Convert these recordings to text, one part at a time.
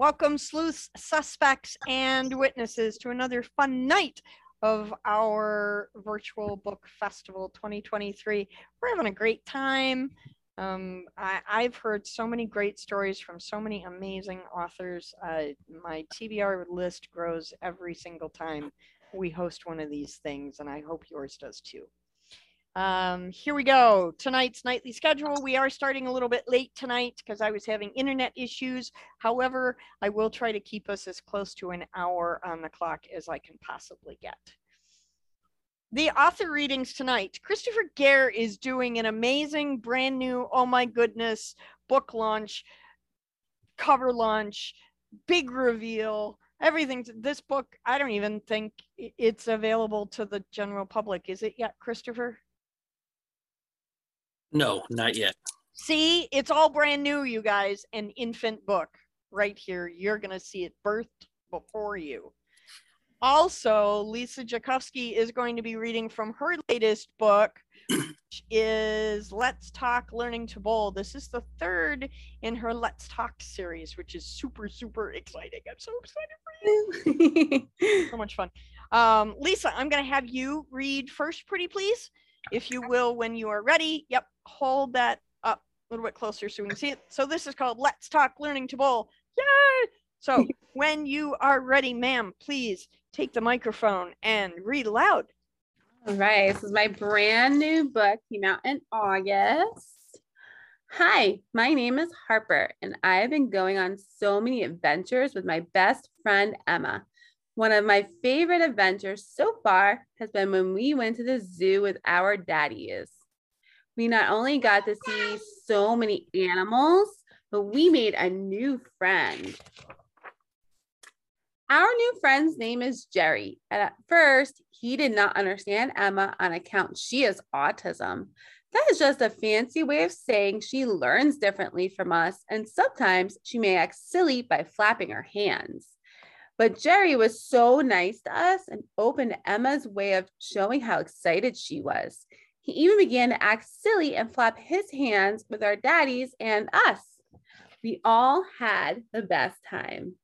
Welcome, sleuths, suspects, and witnesses, to another fun night of our virtual book festival 2023. We're having a great time. Um, I, I've heard so many great stories from so many amazing authors. Uh, my TBR list grows every single time we host one of these things, and I hope yours does too. Um, here we go. Tonight's nightly schedule. We are starting a little bit late tonight because I was having internet issues. However, I will try to keep us as close to an hour on the clock as I can possibly get. The author readings tonight. Kristoffer Gair is doing an amazing, brand new, oh my goodness, book launch, cover launch, big reveal everything this book i don't even think it's available to the general public is it yet kristoffer no, not yet. See, it's all brand new, you guys. An infant book right here. You're going to see it birthed before you. Also, Lisa Jacovsky is going to be reading from her latest book, which is Let's Talk Learning to Bowl. This is the third in her Let's Talk series, which is super, super exciting. I'm so excited for you. so much fun. Um, Lisa, I'm going to have you read first, pretty please if you will, when you are ready. Yep, hold that up a little bit closer so we can see it. So this is called Let's Talk Learning to Bowl. Yay! So when you are ready, ma'am, please take the microphone and read aloud. All right, this is my brand new book, came out in August. Hi, my name is Harper, and I have been going on so many adventures with my best friend Emma. One of my favorite adventures so far has been when we went to the zoo with our daddies. We not only got to see so many animals, but we made a new friend. Our new friend's name is Jerry. And at first, he did not understand Emma on account she has autism. That is just a fancy way of saying she learns differently from us, and sometimes she may act silly by flapping her hands. But Jerry was so nice to us and opened Emma's way of showing how excited she was. He even began to act silly and flap his hands with our daddies and us. We all had the best time.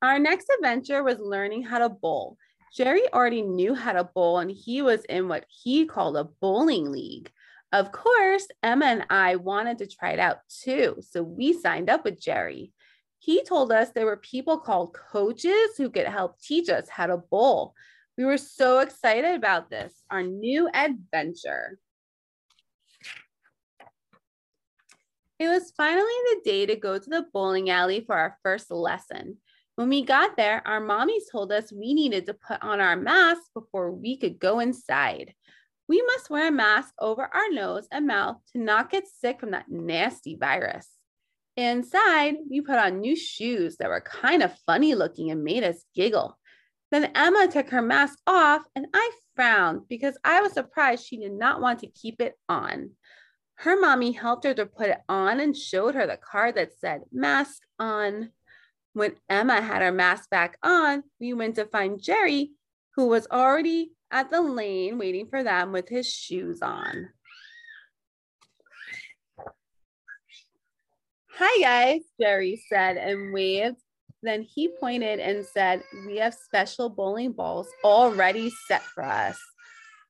Our next adventure was learning how to bowl. Jerry already knew how to bowl and he was in what he called a bowling league. Of course, Emma and I wanted to try it out too, so we signed up with Jerry. He told us there were people called coaches who could help teach us how to bowl. We were so excited about this, our new adventure. It was finally the day to go to the bowling alley for our first lesson. When we got there, our mommies told us we needed to put on our masks before we could go inside. We must wear a mask over our nose and mouth to not get sick from that nasty virus. Inside, we put on new shoes that were kind of funny looking and made us giggle. Then Emma took her mask off, and I frowned because I was surprised she did not want to keep it on. Her mommy helped her to put it on and showed her the card that said mask on. When Emma had her mask back on, we went to find Jerry, who was already at the lane waiting for them with his shoes on. Hi, guys, Jerry said and waved. Then he pointed and said, We have special bowling balls already set for us.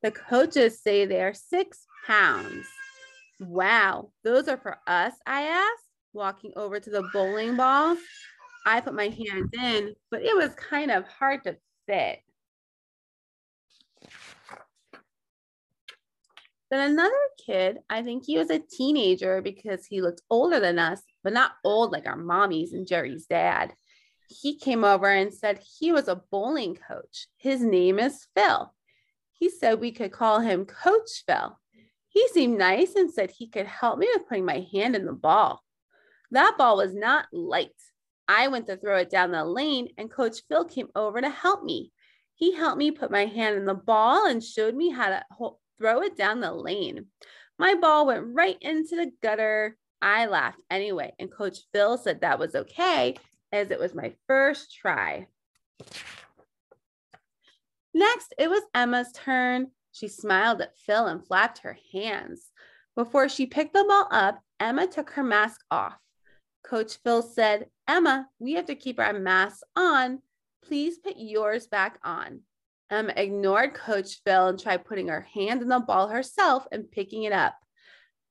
The coaches say they are six pounds. Wow, those are for us, I asked, walking over to the bowling ball. I put my hands in, but it was kind of hard to fit. Then another kid, I think he was a teenager because he looked older than us, but not old like our mommies and Jerry's dad. He came over and said he was a bowling coach. His name is Phil. He said we could call him Coach Phil. He seemed nice and said he could help me with putting my hand in the ball. That ball was not light. I went to throw it down the lane, and Coach Phil came over to help me. He helped me put my hand in the ball and showed me how to throw it down the lane. My ball went right into the gutter. I laughed anyway, and Coach Phil said that was okay as it was my first try. Next, it was Emma's turn. She smiled at Phil and flapped her hands. Before she picked the ball up, Emma took her mask off. Coach Phil said, Emma, we have to keep our masks on. Please put yours back on. Emma ignored Coach Phil and tried putting her hand in the ball herself and picking it up.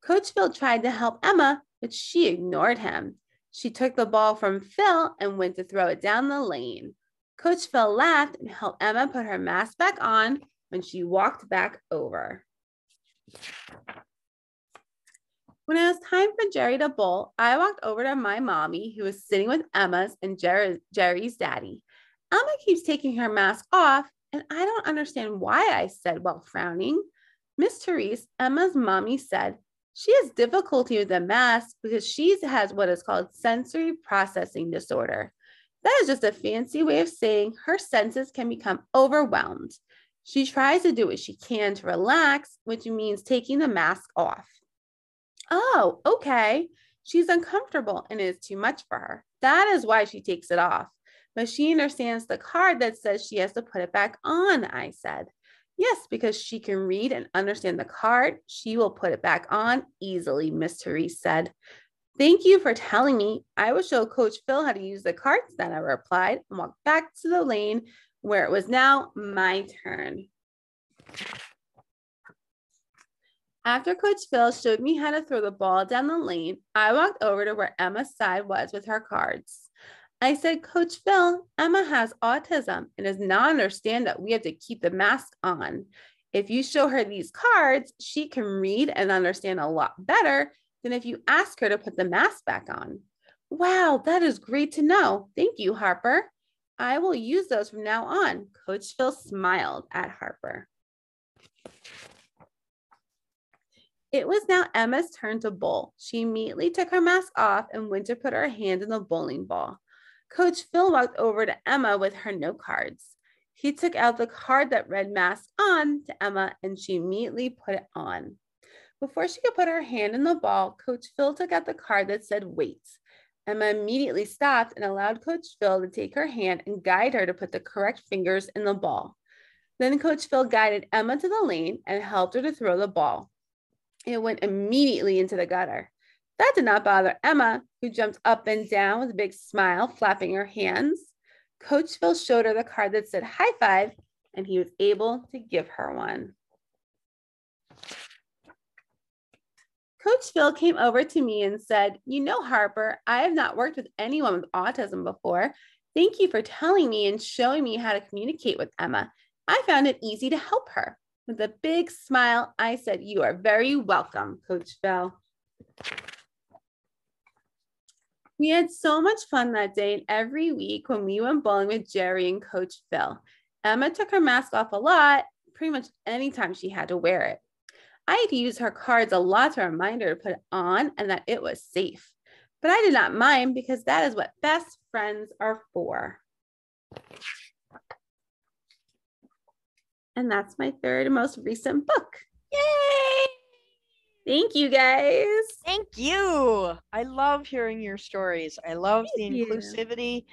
Coach Phil tried to help Emma, but she ignored him. She took the ball from Phil and went to throw it down the lane. Coach Phil laughed and helped Emma put her mask back on when she walked back over. When it was time for Jerry to bowl, I walked over to my mommy, who was sitting with Emma's and Jerry, Jerry's daddy. Emma keeps taking her mask off, and I don't understand why I said while frowning. Miss Therese, Emma's mommy, said she has difficulty with the mask because she has what is called sensory processing disorder. That is just a fancy way of saying her senses can become overwhelmed. She tries to do what she can to relax, which means taking the mask off. Oh, okay. She's uncomfortable and it is too much for her. That is why she takes it off. But she understands the card that says she has to put it back on, I said. Yes, because she can read and understand the card. She will put it back on easily, Miss Therese said. Thank you for telling me. I will show Coach Phil how to use the cards, then I replied and walked back to the lane where it was now my turn. After Coach Phil showed me how to throw the ball down the lane, I walked over to where Emma's side was with her cards. I said, Coach Phil, Emma has autism and does not understand that we have to keep the mask on. If you show her these cards, she can read and understand a lot better than if you ask her to put the mask back on. Wow, that is great to know. Thank you, Harper. I will use those from now on. Coach Phil smiled at Harper. It was now Emma's turn to bowl. She immediately took her mask off and went to put her hand in the bowling ball. Coach Phil walked over to Emma with her note cards. He took out the card that read mask on to Emma and she immediately put it on. Before she could put her hand in the ball, Coach Phil took out the card that said wait. Emma immediately stopped and allowed Coach Phil to take her hand and guide her to put the correct fingers in the ball. Then Coach Phil guided Emma to the lane and helped her to throw the ball. It went immediately into the gutter. That did not bother Emma, who jumped up and down with a big smile, flapping her hands. Coach Phil showed her the card that said high five, and he was able to give her one. Coach Phil came over to me and said, You know, Harper, I have not worked with anyone with autism before. Thank you for telling me and showing me how to communicate with Emma. I found it easy to help her. With a big smile, I said, You are very welcome, Coach Phil. We had so much fun that day and every week when we went bowling with Jerry and Coach Phil. Emma took her mask off a lot, pretty much anytime she had to wear it. I had to use her cards a lot to remind her to put it on and that it was safe. But I did not mind because that is what best friends are for. And that's my third most recent book. Yay! Thank you guys. Thank you. I love hearing your stories. I love Thank the you. inclusivity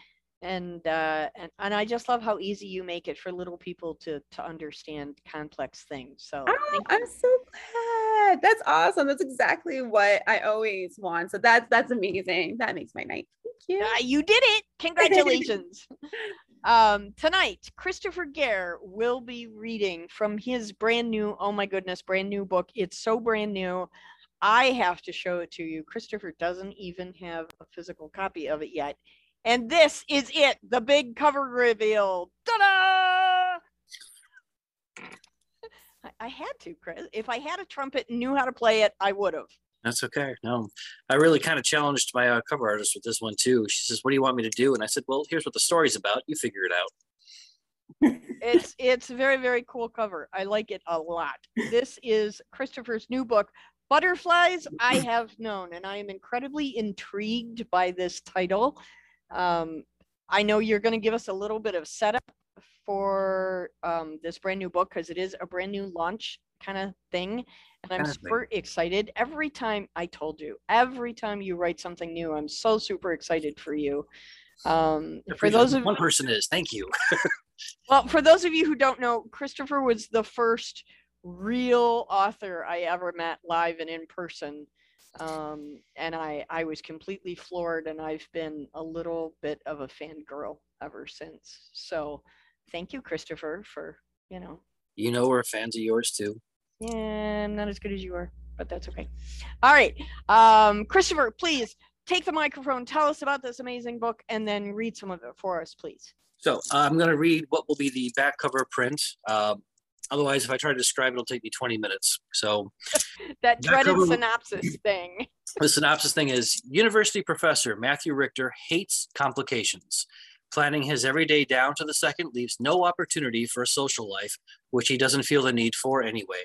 and uh and, and I just love how easy you make it for little people to to understand complex things. So Oh, I'm so glad. That's awesome. That's exactly what I always want. So that's that's amazing. That makes my night. You. Uh, you did it. Congratulations. um, tonight, Kristoffer Gair will be reading from his brand new, oh my goodness, brand new book. It's so brand new. I have to show it to you. Kristoffer doesn't even have a physical copy of it yet. And this is it, the big cover reveal. Ta-da! I had to, Chris. If I had a trumpet and knew how to play it, I would have. That's okay. No, I really kind of challenged my uh, cover artist with this one too. She says, "What do you want me to do?" And I said, "Well, here's what the story's about. You figure it out." it's it's a very very cool cover i like it a lot this is kristoffer's new book butterflies i have known and i am incredibly intrigued by this title um, i know you're going to give us a little bit of setup for um, this brand new book because it is a brand new launch kind of thing and i'm super excited every time i told you every time you write something new i'm so super excited for you um, for those of one person is. Thank you. well, for those of you who don't know, Kristoffer was the first real author I ever met live and in person. Um, and I, I was completely floored and I've been a little bit of a fangirl ever since. So thank you, Kristoffer, for, you know, You know we're fans of yours too. Yeah, I'm not as good as you are, but that's okay. All right. Um, Kristoffer, please take the microphone, tell us about this amazing book, and then read some of it for us, please. So I'm going to read what will be the back cover print. Um, otherwise, if I try to describe it, it'll take me 20 minutes. So That That dreaded cover- synopsis thing. the synopsis thing is university professor Matthew Richter hates complications. Planning his everyday down to the second leaves no opportunity for a social life, which he doesn't feel the need for anyway.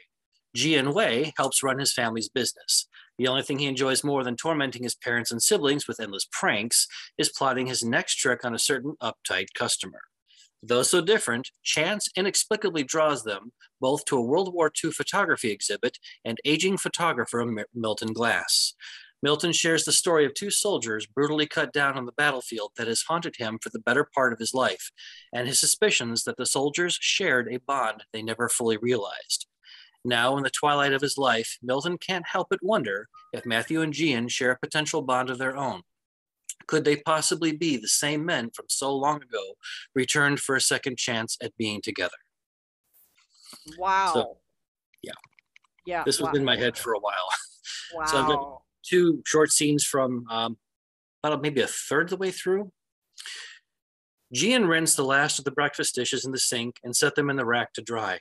Jian Wei helps run his family's business. The only thing he enjoys more than tormenting his parents and siblings with endless pranks is plotting his next trick on a certain uptight customer. Though so different, chance inexplicably draws them both to a World War II photography exhibit and aging photographer Milton Glass. Milton shares the story of two soldiers brutally cut down on the battlefield that has haunted him for the better part of his life, and his suspicions that the soldiers shared a bond they never fully realized. Now, in the twilight of his life, Milton can't help but wonder if Matthew and Jian share a potential bond of their own. Could they possibly be the same men from so long ago, returned for a second chance at being together? Wow. yeah. Yeah. This was wow. in my head for a while. Wow. so I've gonna- two short scenes from um, about maybe a third of the way through. Jian rinsed the last of the breakfast dishes in the sink and set them in the rack to dry.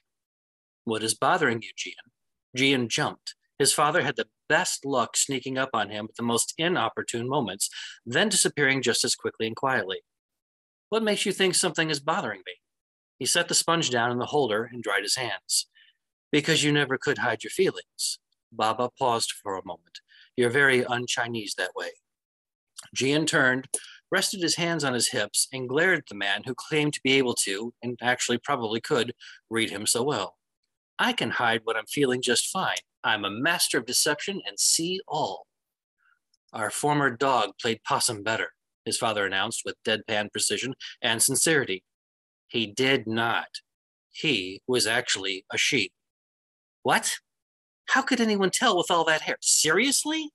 What is bothering you, Jian? Jian jumped. His father had the best luck sneaking up on him at the most inopportune moments, then disappearing just as quickly and quietly. What makes you think something is bothering me? He set the sponge down in the holder and dried his hands. Because you never could hide your feelings. Baba paused for a moment. You're very un Chinese that way. Jian turned, rested his hands on his hips, and glared at the man who claimed to be able to, and actually probably could, read him so well. I can hide what I'm feeling just fine. I'm a master of deception and see all. Our former dog played possum better, his father announced with deadpan precision and sincerity. He did not. He was actually a sheep. What? How could anyone tell with all that hair? Seriously?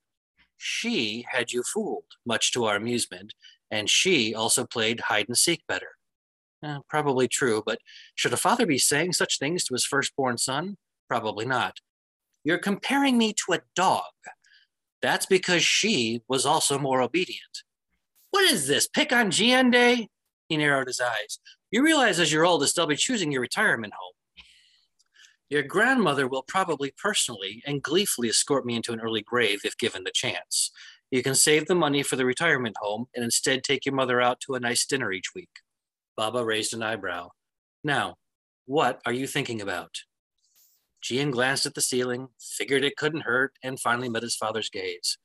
She had you fooled, much to our amusement, and she also played hide and seek better. Eh, probably true, but should a father be saying such things to his firstborn son? Probably not. You're comparing me to a dog. That's because she was also more obedient. What is this, pick on Jian Day? He narrowed his eyes. You realize as you're oldest, they'll be choosing your retirement home. Your grandmother will probably personally and gleefully escort me into an early grave if given the chance. You can save the money for the retirement home and instead take your mother out to a nice dinner each week. Baba raised an eyebrow. Now, what are you thinking about? Jian glanced at the ceiling, figured it couldn't hurt, and finally met his father's gaze.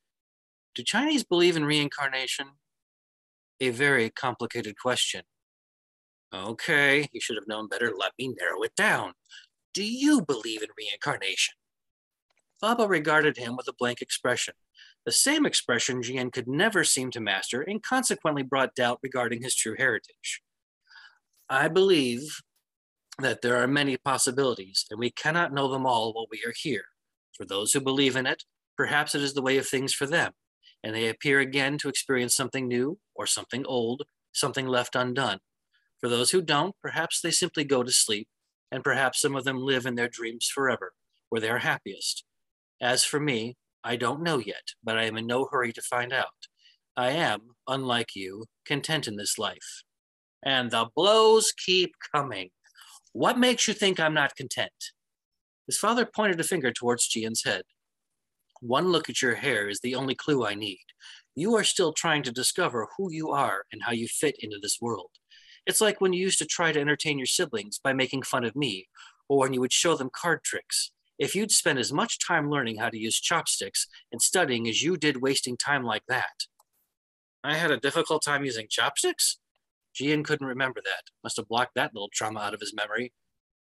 Do Chinese believe in reincarnation? A very complicated question. Okay, you should have known better. Let me narrow it down. Do you believe in reincarnation? Baba regarded him with a blank expression, the same expression Jian could never seem to master and consequently brought doubt regarding his true heritage. I believe that there are many possibilities, and we cannot know them all while we are here. For those who believe in it, perhaps it is the way of things for them, and they appear again to experience something new or something old, something left undone. For those who don't, perhaps they simply go to sleep and perhaps some of them live in their dreams forever, where they are happiest. As for me, I don't know yet, but I am in no hurry to find out. I am, unlike you, content in this life. And the blows keep coming. What makes you think I'm not content? His father pointed a finger towards Jian's head. One look at your hair is the only clue I need. You are still trying to discover who you are and how you fit into this world. It's like when you used to try to entertain your siblings by making fun of me, or when you would show them card tricks. If you'd spent as much time learning how to use chopsticks and studying as you did wasting time like that. I had a difficult time using chopsticks? Jian couldn't remember that. Must have blocked that little trauma out of his memory.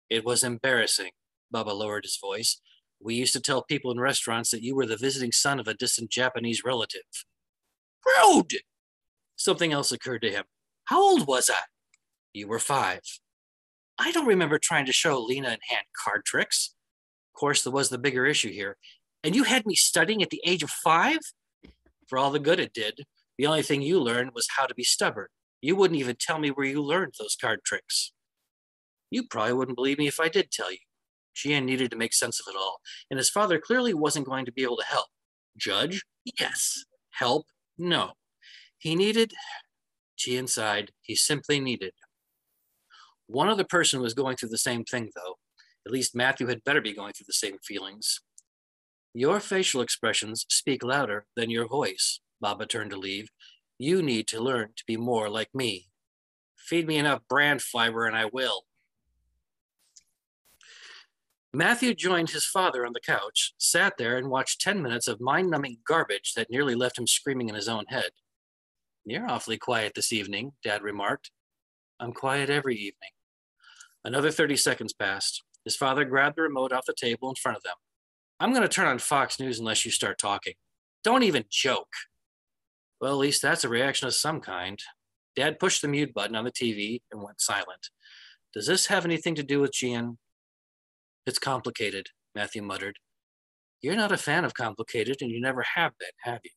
It was embarrassing. Baba lowered his voice. We used to tell people in restaurants that you were the visiting son of a distant Japanese relative. Rude! Something else occurred to him. How old was I? You were five. I don't remember trying to show Lena and hand card tricks. Of course, there was the bigger issue here. And you had me studying at the age of five? For all the good it did, the only thing you learned was how to be stubborn. You wouldn't even tell me where you learned those card tricks. You probably wouldn't believe me if I did tell you. Jian needed to make sense of it all, and his father clearly wasn't going to be able to help. Judge? Yes. Help? No. He needed, Jian sighed, he simply needed. One other person was going through the same thing, though. At least Matthew had better be going through the same feelings. Your facial expressions speak louder than your voice, Baba turned to leave. You need to learn to be more like me. Feed me enough brand fiber and I will. Matthew joined his father on the couch, sat there, and watched 10 minutes of mind numbing garbage that nearly left him screaming in his own head. You're awfully quiet this evening, Dad remarked. I'm quiet every evening. Another 30 seconds passed. His father grabbed the remote off the table in front of them. I'm going to turn on Fox News unless you start talking. Don't even joke. Well, at least that's a reaction of some kind. Dad pushed the mute button on the TV and went silent. Does this have anything to do with Jian? It's complicated, Matthew muttered. You're not a fan of complicated, and you never have been, have you?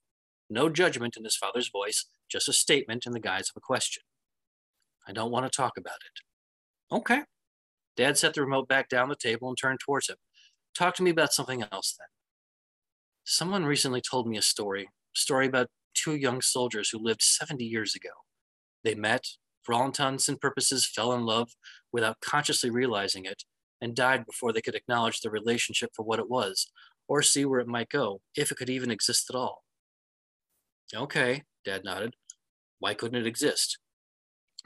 No judgment in his father's voice, just a statement in the guise of a question. I don't want to talk about it. Okay. Dad set the remote back down the table and turned towards him. Talk to me about something else then. Someone recently told me a story, a story about two young soldiers who lived 70 years ago. They met, for all intents and purposes, fell in love without consciously realizing it, and died before they could acknowledge the relationship for what it was, or see where it might go, if it could even exist at all. Okay, Dad nodded. Why couldn't it exist?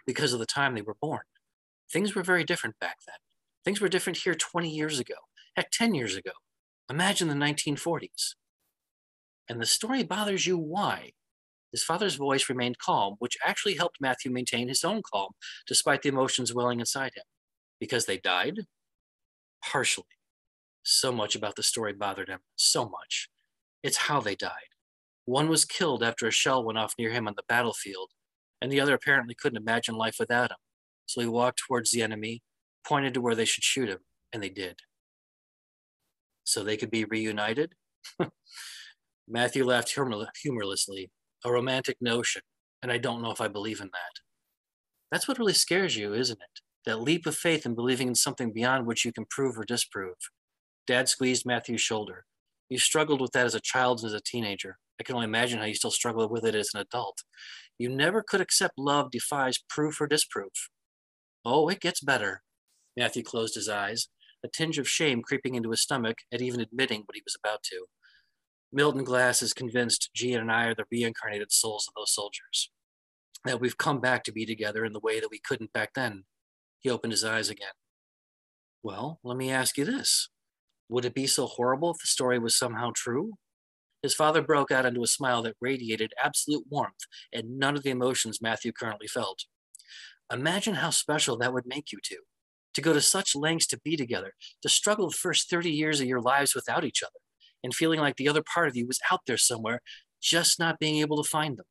Because of the time they were born. Things were very different back then. Things were different here 20 years ago, heck, 10 years ago. Imagine the 1940s. And the story bothers you why? His father's voice remained calm, which actually helped Matthew maintain his own calm despite the emotions welling inside him. Because they died? Partially. So much about the story bothered him, so much. It's how they died. One was killed after a shell went off near him on the battlefield, and the other apparently couldn't imagine life without him. So he walked towards the enemy, pointed to where they should shoot him, and they did. So they could be reunited? Matthew laughed humor- humorlessly. A romantic notion, and I don't know if I believe in that. That's what really scares you, isn't it? that leap of faith in believing in something beyond which you can prove or disprove. Dad squeezed Matthew's shoulder. You struggled with that as a child and as a teenager. I can only imagine how you still struggle with it as an adult. You never could accept love defies proof or disproof. Oh, it gets better. Matthew closed his eyes, a tinge of shame creeping into his stomach at even admitting what he was about to. Milton Glass is convinced Jian and I are the reincarnated souls of those soldiers, that we've come back to be together in the way that we couldn't back then. He opened his eyes again. Well, let me ask you this. Would it be so horrible if the story was somehow true? His father broke out into a smile that radiated absolute warmth and none of the emotions Matthew currently felt. Imagine how special that would make you two. To go to such lengths to be together, to struggle the first 30 years of your lives without each other, and feeling like the other part of you was out there somewhere, just not being able to find them.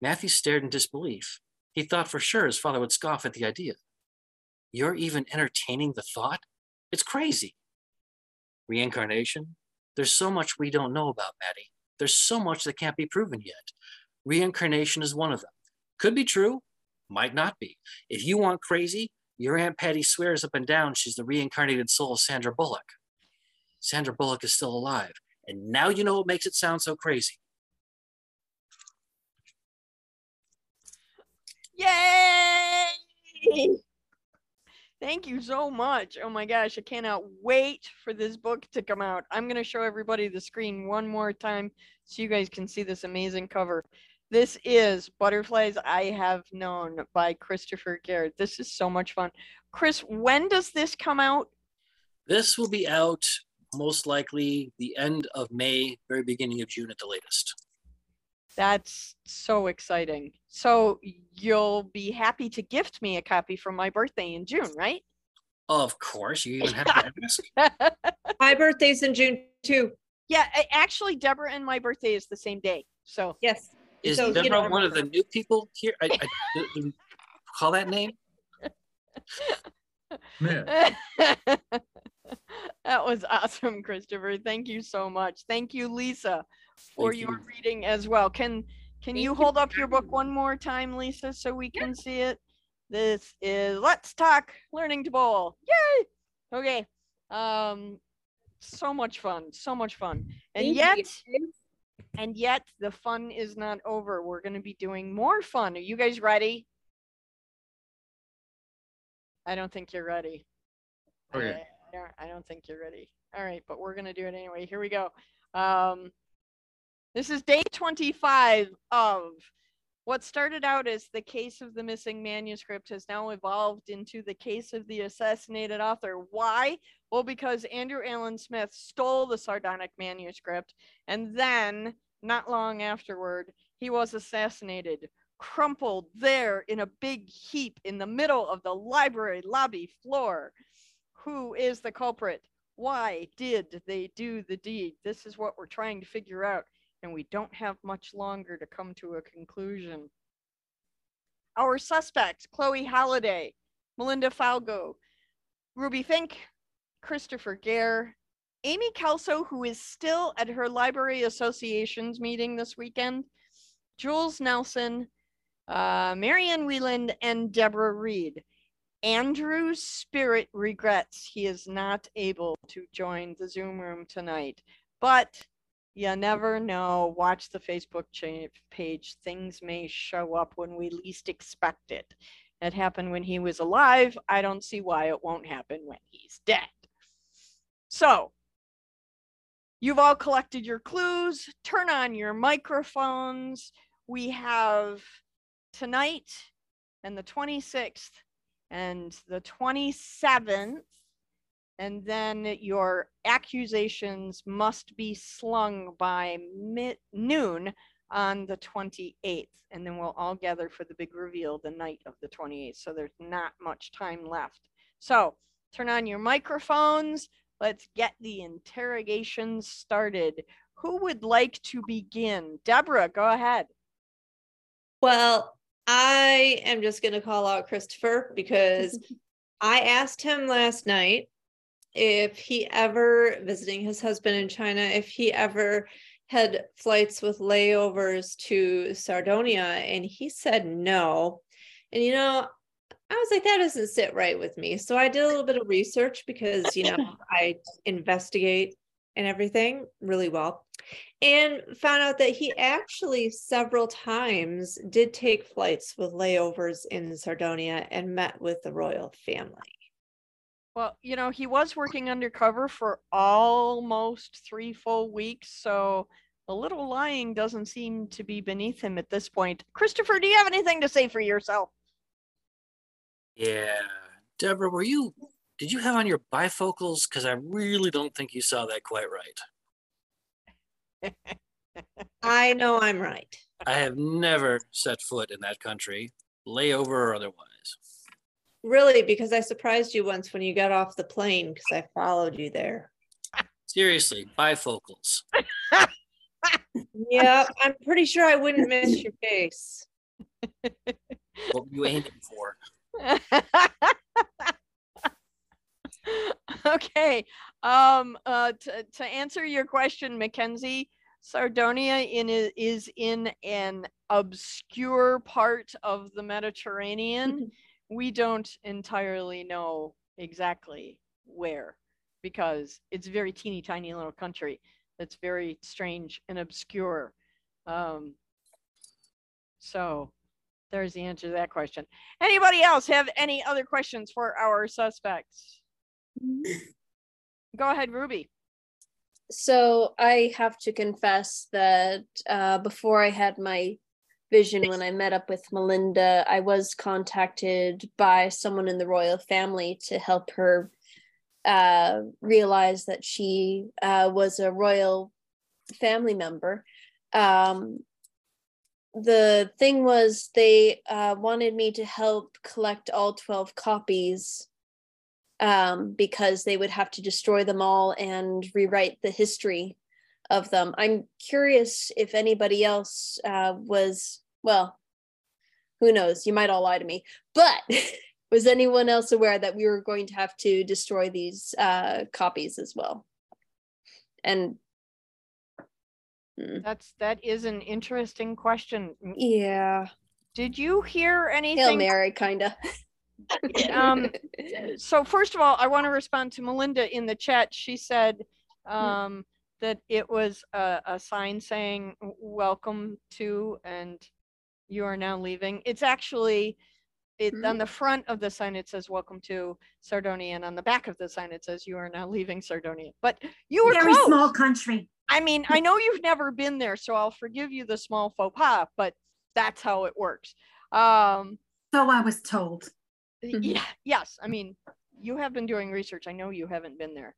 Matthew stared in disbelief. He thought for sure his father would scoff at the idea. You're even entertaining the thought? It's crazy. Reincarnation? There's so much we don't know about, Maddie. There's so much that can't be proven yet. Reincarnation is one of them. Could be true, might not be. If you want crazy, your Aunt Patty swears up and down she's the reincarnated soul of Sandra Bullock. Sandra Bullock is still alive. And now you know what makes it sound so crazy. Yay! Thank you so much. Oh my gosh, I cannot wait for this book to come out. I'm going to show everybody the screen one more time so you guys can see this amazing cover. This is Butterflies I Have Known by Kristoffer Garrett. This is so much fun. Chris, when does this come out? This will be out most likely the end of May, very beginning of June at the latest. That's so exciting. So you'll be happy to gift me a copy for my birthday in June, right? Of course, you even have to ask. My birthday's in June too. yeah, actually, Deborah and my birthday is the same day. So Yes. Is So, you Deborah know- one of the new people here? I, I, do- do call that name? that was awesome, Kristoffer. Thank you so much. Thank you, Lisa, for Thank your you. reading as well. Can can Thank you you hold for up your book one more time, Lisa, so we can see it? This is Let's Talk Learning to Bowl. Yay! Okay. Um so much fun. So much fun. And Thank yet you. and yet the fun is not over. We're going to be doing more fun. Are you guys ready? I don't think you're ready. Okay. I, I I don't think you're ready. All right, but we're going to do it anyway. Here we go. Um, this is day 25 of what started out as the case of the missing manuscript has now evolved into the case of the assassinated author. Why? Well, because Andrew Allen Smith stole the sardonic manuscript and then, not long afterward, he was assassinated, crumpled there in a big heap in the middle of the library lobby floor. Who is the culprit? Why did they do the deed? This is what we're trying to figure out, and we don't have much longer to come to a conclusion. Our suspects Chloe Halliday, Melinda Falgo, Ruby Fink, Kristoffer Gair, Amy Kelso, who is still at her Library Association's meeting this weekend, Jules Nelson, uh, Marianne Wieland, and Deborah Reed. Andrew's spirit regrets he is not able to join the Zoom room tonight, but you never know. Watch the Facebook page. Things may show up when we least expect it. It happened when he was alive. I don't see why it won't happen when he's dead. So, you've all collected your clues. Turn on your microphones. We have tonight and the 26th and the 27th. And then your accusations must be slung by mid- noon on the 28th. And then we'll all gather for the big reveal the night of the 28th. So there's not much time left. So turn on your microphones. Let's get the interrogation started. Who would like to begin? Deborah, go ahead. Well, I am just going to call out Kristoffer because I asked him last night if he ever visiting his husband in China, if he ever had flights with layovers to Sardonia, and he said no. And you know, I was like, that doesn't sit right with me. So I did a little bit of research because you know I investigate and everything really well and found out that he actually several times did take flights with layovers in Sardonia and met with the royal family. Well, you know, he was working undercover for almost three full weeks, so a little lying doesn't seem to be beneath him at this point. Kristoffer, do you have anything to say for yourself? Yeah. Deborah, were you, did you have on your bifocals? Because I really don't think you saw that quite right. I know I'm right. I have never set foot in that country, layover or otherwise. Really, because I surprised you once when you got off the plane because I followed you there. Seriously, bifocals. Yep, I'm pretty sure I wouldn't miss your face. What were you aiming for? okay. Um, uh, to, to answer your question, Mackenzie, Sardonia in is in an obscure part of the Mediterranean. we don't entirely know exactly where because it's a very teeny tiny little country that's very strange and obscure. Um, so there's the answer to that question. Anybody else have any other questions for our suspects? Go ahead, Ruby. So I have to confess that uh, before I had my vision, when I met up with Melinda, I was contacted by someone in the royal family to help her uh, realize that she uh, was a royal family member. Um, the thing was, they uh, wanted me to help collect all 12 copies um, because they would have to destroy them all and rewrite the history of them. I'm curious if anybody else uh, was, well, who knows? You might all lie to me, but was anyone else aware that we were going to have to destroy these uh, copies as well? And That's that is an interesting question. Yeah, Did you hear Hail anything? Mary, kinda. Um, so first of all, I want to respond to Melinda in the chat. She said um, that it was a, a sign saying "Welcome to" and "You are now leaving." It's actually it on the front of the sign. It says "Welcome to Sardonia," and on the back of the sign it says "You are now leaving Sardonia." But you were Very close. small country. I mean, I know you've never been there, so I'll forgive you the small faux pas, but that's how it works. Um, So I was told. Mhm. yeah, yes. I mean, you have been doing research. I know you haven't been there.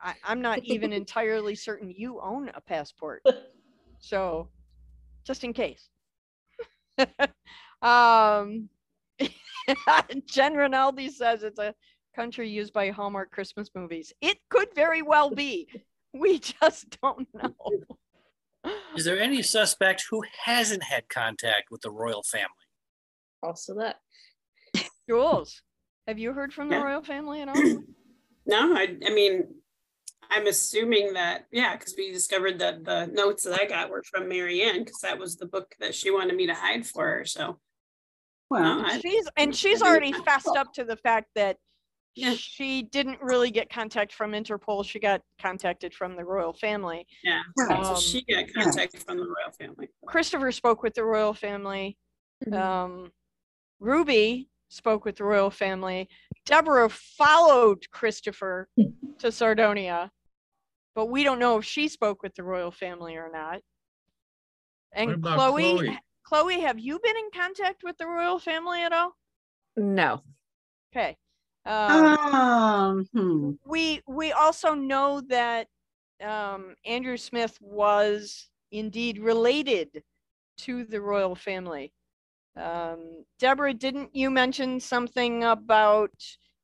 I, I'm not even entirely certain you own a passport. So, just in case. um, Jen Rinaldi says it's a country used by Hallmark Christmas movies. It could very well be. We just don't know. Is there any suspect who hasn't had contact with the royal family? Also that. Jules, have you heard from the Yeah. royal family at all? No, I, I mean, I'm assuming that, yeah, because we discovered that the notes that I got were from Mary Ann, because that was the book that she wanted me to hide for her, so. Well, I- She's and she's I already I- fessed up to the fact that Yeah. she didn't really get contact from Interpol. She got contacted from the royal family. Yeah, Right. so Um, she got contact from the royal family. Kristoffer spoke with the royal family. Mhm. Um, Ruby spoke with the royal family. Deborah followed Kristoffer to Sardonia, but we don't know if she spoke with the royal family or not. And Chloe, Chloe? Chloe, have you been in contact with the royal family at all? No. Okay. Um, um, hmm. we we also know that um, Andrew Smith was indeed related to the royal family. Um, Deborah, didn't you mention something about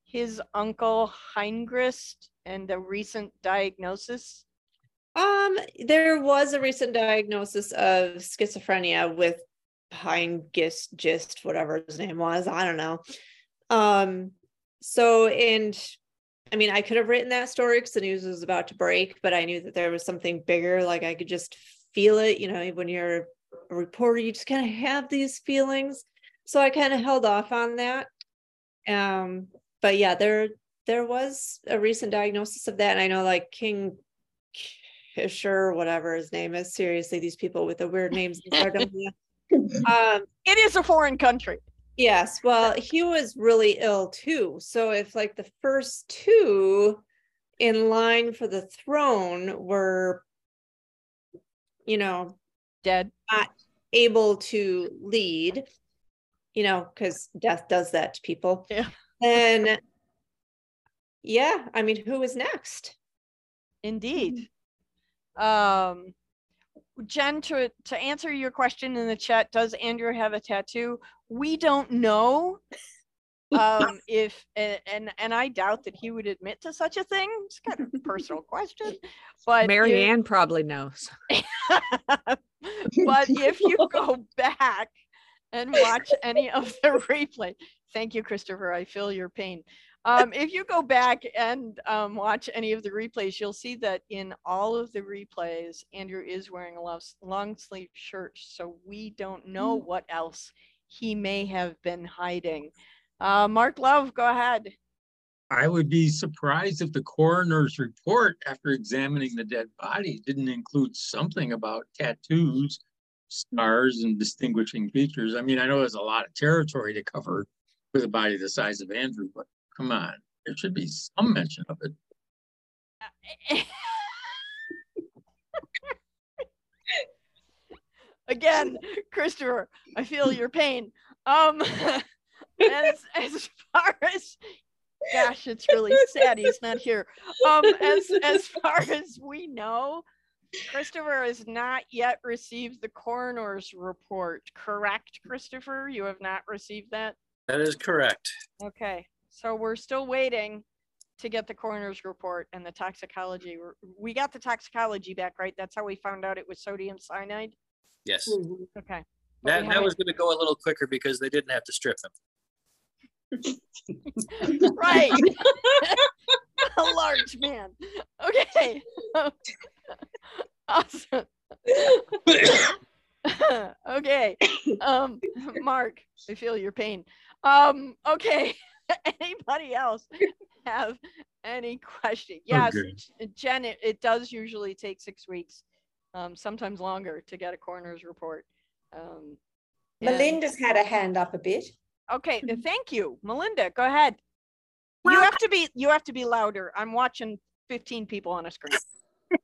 his uncle Heingrist and a recent diagnosis? Um, there was a recent diagnosis of schizophrenia with Heingist, gist, whatever his name was. I don't know. Um, so and I mean, I could have written that story because the news was about to break, but I knew that there was something bigger. Like I could just feel it. You know, when you're reporter, you just kind of have these feelings. So I kind of held off on that. Um, but yeah, there there was a recent diagnosis of that, and I know like King Kisher, whatever his name is. Seriously, these people with the weird names. um, It is a foreign country. Yes, well, he was really ill too. So if like the first two in line for the throne were, you know, Dead. Able to lead, you know, because death does that to people. Yeah. Then, yeah, I mean, who is next? Indeed. Um, Jen, to, to answer your question in the chat, does Andrew have a tattoo? We don't know. Um, if, and, and I doubt that he would admit to such a thing. It's kind of a personal question, but. Marianne if- probably knows. but if you go back and watch any of the replay, thank you, Kristoffer. I feel your pain. Um, if you go back and um, watch any of the replays, you'll see that in all of the replays, Andrew is wearing a long, long sleeve shirt. So we don't know what else he may have been hiding. Uh, Mark Love, go ahead. I would be surprised if the coroner's report after examining the dead body didn't include something about tattoos, scars, and distinguishing features. I mean, I know there's a lot of territory to cover with a body the size of Andrew, but come on, there should be some mention of it. Again, Kristoffer, I feel your pain. Um, as as far as gosh, it's really sad he's not here. Um, as as far as we know, Kristoffer has not yet received the coroner's report. Correct, Kristoffer? You have not received that. That is correct. Okay, so we're still waiting to get the coroner's report and the toxicology. We're- got the toxicology back, right? That's how we found out it was sodium cyanide. Yes. Okay. but That, that was going to go a little quicker because they didn't have to strip him. Right. a large man. Okay. awesome. okay. Um, Mark, I feel your pain. Um, okay. Anybody else have any question? Yes, Okay. Jen, it, it does usually take six weeks, um, sometimes longer to get a coroner's report. Um, Melinda's had a hand up a bit. Okay, uh, thank you. Melinda, go ahead. You have to be, you have to be louder. I'm watching fifteen people on a screen.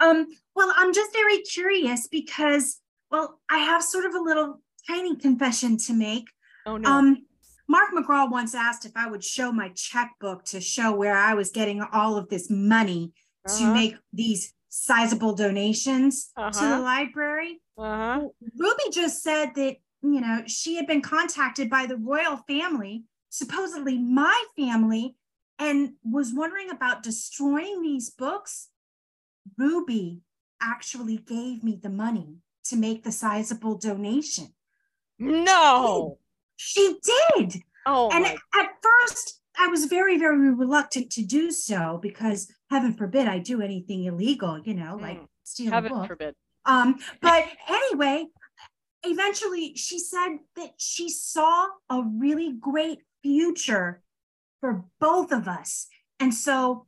Um, well, I'm just very curious because, well, I have sort of a little tiny confession to make. Oh, no. Um, Mark McGraw once asked if I would show my checkbook to show where I was getting all of this money to Uh-huh. make these sizable donations to Uh-huh. the library. Uh-huh. Ruby just said that, you know, she had been contacted by the royal family, supposedly my family, and was wondering about destroying these books. Ruby actually gave me the money to make the sizable donation. No. She did. Oh, and my. at first, I was very, very reluctant to do so because heaven forbid I do anything illegal, you know, like Mm. steal a Heaven book. forbid. Um, but anyway, eventually she said that she saw a really great future for both of us. And so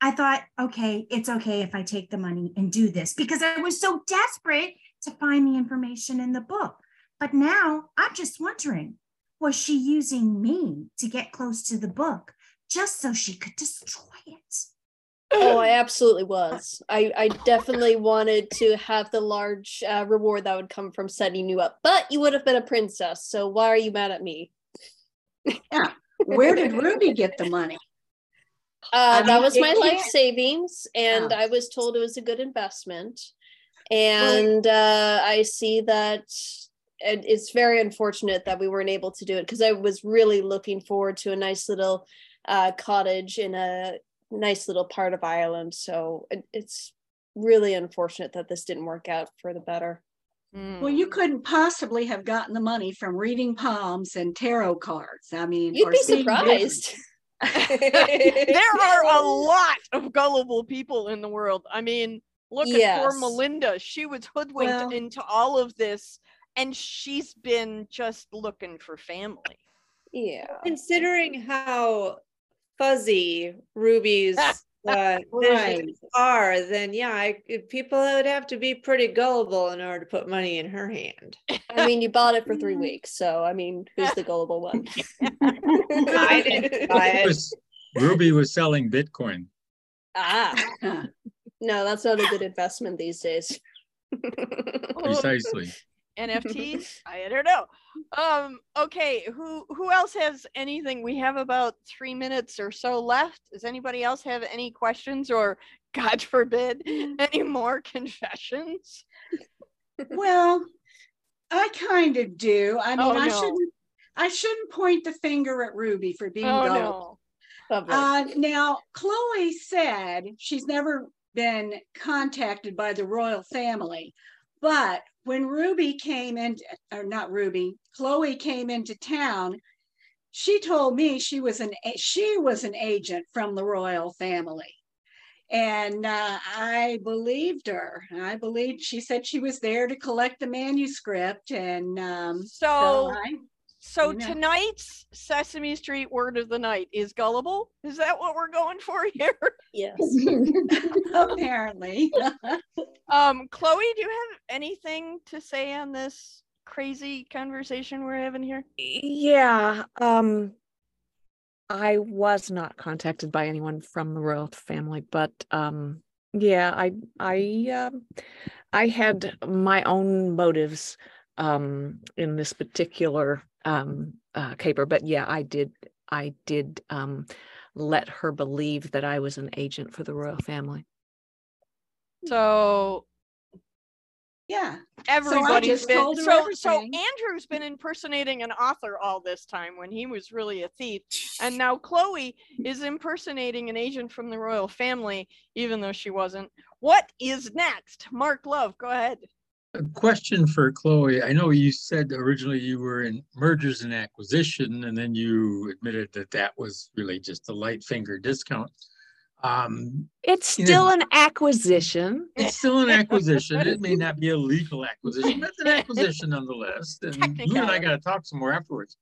I thought, okay, it's okay if I take the money and do this because I was so desperate to find the information in the book. But now I'm just wondering, was she using me to get close to the book just so she could destroy it? Oh, I absolutely was. I, I definitely wanted to have the large uh, reward that would come from setting you up, but you would have been a princess. So why are you mad at me? yeah. Where did Ruby get the money? Uh, that was my life savings, and Oh. I was told it was a good investment. And uh, I see that it, it's very unfortunate that we weren't able to do it because I was really looking forward to a nice little uh, cottage in a nice little part of Ireland. So it, it's really unfortunate that this didn't work out for the better. Well, you hmm. couldn't possibly have gotten the money from reading palms and tarot cards. I mean, You'd be surprised. there are a lot of gullible people in the world. I mean, look at poor Melinda. She was hoodwinked Well- into all of this, and she's been just looking for family. Yeah. Considering how fuzzy Ruby's uh, Right. are, then yeah, I, people would have to be pretty gullible in order to put money in her hand. I mean, you bought it for three weeks. So, I mean, who's the gullible one? I didn't buy It it. was- Ruby was selling Bitcoin. Ah, no, that's not a good investment these days. Precisely. NFTs? I don't know. Um, okay, who who else has anything? We have about three minutes or so left. Does anybody else have any questions or God forbid any more confessions? well, I kind of do. I mean, Oh, I shouldn't. I shouldn't point the finger at Ruby for being Oh no. Uh, now, Chloe said she's never been contacted by the royal family, but when Ruby came in, or not Ruby, Chloe came into town, she told me she was an she was an agent from the royal family, and uh, I believed her. I believed she said she was there to collect the manuscript, and um, So I, so you tonight's Sesame Street word of the night is gullible. Is that what we're going for here? yes. apparently. Um, Chloe, do you have anything to say on this crazy conversation we're having here? Yeah. Um I was not contacted by anyone from the royal family, but um yeah, I I um I had my own motives um in this particular um uh caper, but yeah, I did I did um let her believe that I was an agent for the royal family. So yeah. everybody's just been told her so so. Andrew's been impersonating an author all this time when he was really a thief. And now Chloe is impersonating an agent from the royal family, even though she wasn't. What is next? Mark Love, go ahead. A question for Chloe. I know you said originally you were in mergers and acquisition, and then you admitted that that was really just a light finger discount. Um, It's You know- still an acquisition. it's still an acquisition. It may not be a legal acquisition, but it's an acquisition nonetheless. And you and I got to talk some more afterwards.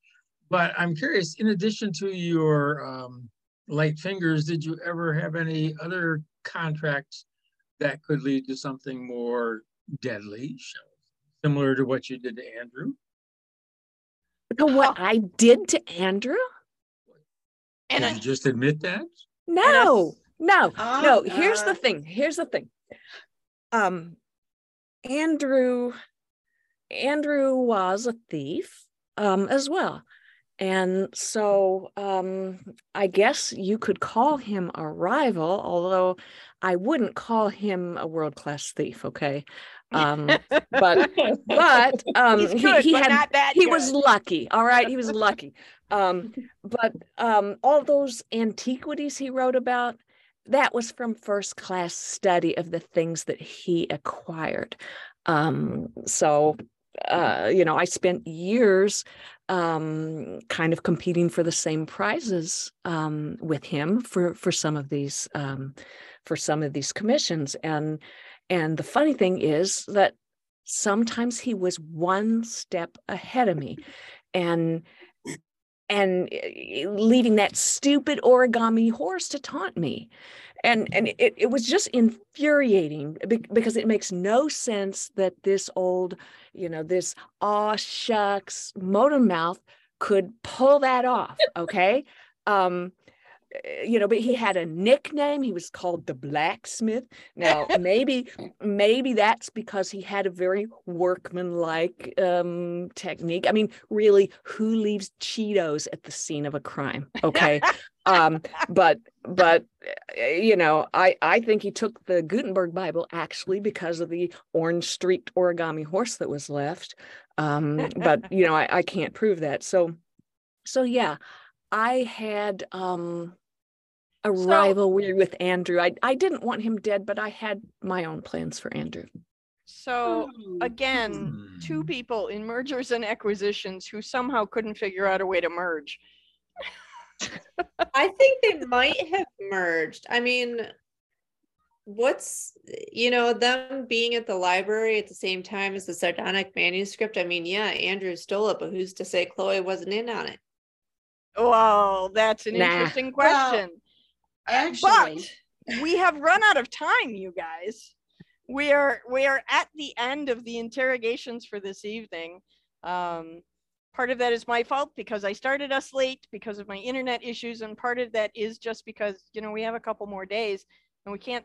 But I'm curious, in addition to your um, light fingers, did you ever have any other contracts that could lead to something more deadly, shall- similar to what you did to Andrew? To what I did to Andrew? And Did I, just admit that? No, no, Oh, no. Here's the thing. Here's the thing. Um, Andrew, Andrew was a thief, um, as well. And so um, I guess you could call him a rival, although I wouldn't call him a world-class thief, okay? Um, but but um he's he, he but had he good. was lucky all right he was lucky um but um all those antiquities he wrote about that was from first class study of the things that he acquired um so uh you know i spent years um kind of competing for the same prizes um with him for for some of these um for some of these commissions. And and the funny thing is that sometimes he was one step ahead of me. And and eh, leaving that stupid origami horse to taunt me. And and it, it was just infuriating because it makes no sense that this old you know this aw shucks motor mouth could pull that off okay? Um you know but he had a nickname. He was called the blacksmith. Now maybe maybe that's because he had a very workmanlike um technique. I mean really who leaves cheetos at the scene of a crime? Okay. Um but but uh, you know i i think he took the gutenberg bible actually because of the orange streaked origami horse that was left. Um but you know i, I can't prove that. So so yeah i had um a So- rivalry with andrew i i didn't want him dead but i had my own plans for andrew so Hmm. again, two people in mergers and acquisitions who somehow couldn't figure out a way to merge. I think they might have merged. I mean, what's you know them being at the library at the same time as the sardonic manuscript? I mean, yeah, Andrew stole it, but who's to say Chloe wasn't in on it? Well, that's an Nah. interesting Well, question. Actually, but we have run out of time, you guys. We are we are at the end of the interrogations for this evening. Um, part of that is my fault because I started us late because of my internet issues, and part of that is just because you know we have a couple more days and we can't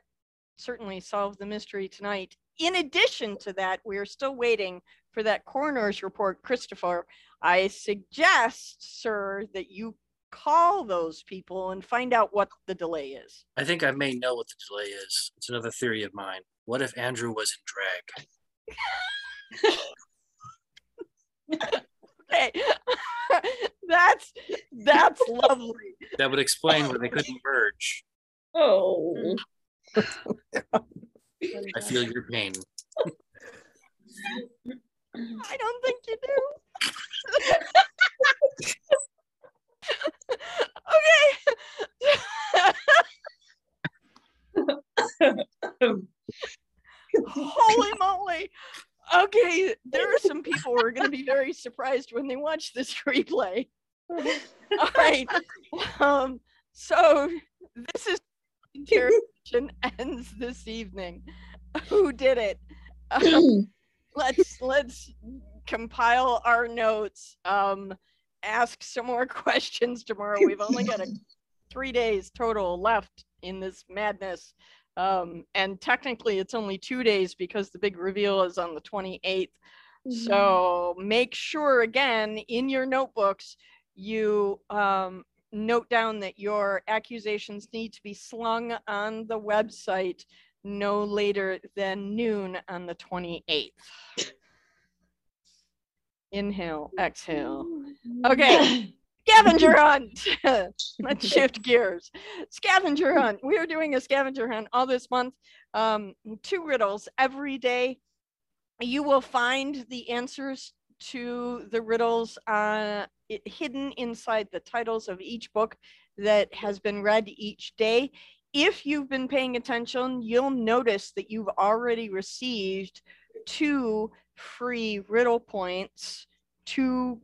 certainly solve the mystery tonight. In addition to that, we are still waiting for that coroner's report, Kristoffer. I suggest, sir, that you call those people and find out what the delay is. I think I may know what the delay is. It's another theory of mine. What if Andrew was in drag? Okay. that's that's lovely. That would explain why they couldn't merge. Oh. I feel your pain. I don't think you do. okay. Holy moly. Okay, there are some people who are going to be very surprised when they watch this replay. All right. Um, so this is interrogation ends this evening. Who did it? Um, let's let's compile our notes. Um, ask some more questions tomorrow. We've only got a, three days total left in this madness. Um, and technically, it's only two days because the big reveal is on the 28th. So make sure again in your notebooks you um, note down that your accusations need to be slung on the website no later than noon on the 28th. Inhale, exhale. Okay, scavenger hunt. Let's shift gears. Scavenger hunt. We are doing a scavenger hunt all this month. Um, two riddles every day you will find the answers to the riddles uh, hidden inside the titles of each book that has been read each day. If you've been paying attention, you'll notice that you've already received two free riddle points, two,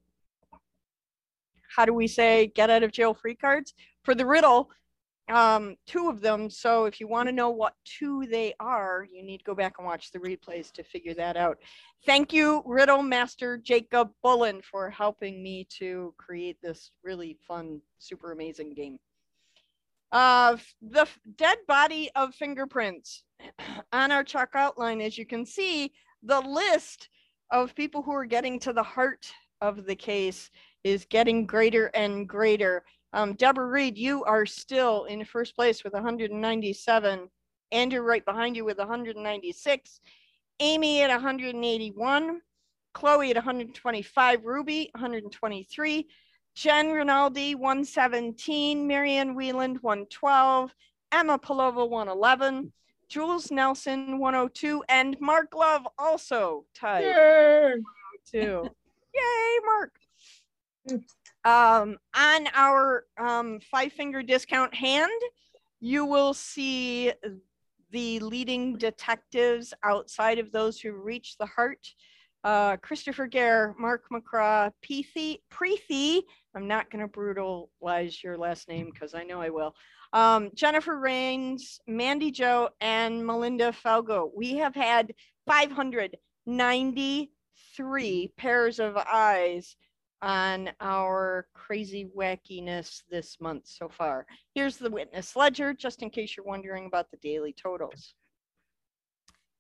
how do we say, get out of jail free cards for the riddle um two of them so if you want to know what two they are you need to go back and watch the replays to figure that out. Thank you riddle master jacob bullen for helping me to create this really fun super amazing game. Uh the dead body of fingerprints. On our chalk outline as you can see the list of people who are getting to the heart of the case is getting greater and greater um, Deborah Reed, you are still in first place with 197. Andrew right behind you with 196. Amy at 181. Chloe at 125. Ruby 123. Jen Rinaldi 117. Marianne Wieland 112. Emma Palova 111. Jules Nelson 102. And Mark Love also tied. Two. Yay, Mark um, on our um, five finger discount hand, you will see the leading detectives outside of those who reach the heart. Uh, Kristoffer Gair, Mark McCraw, Preethi, Preethi, I'm not going to brutalize your last name because I know I will. Um, Jennifer Rains, Mandy Joe, and Melinda Falgo. We have had 593 pairs of eyes on our crazy wackiness this month so far. Here's the witness ledger, just in case you're wondering about the daily totals.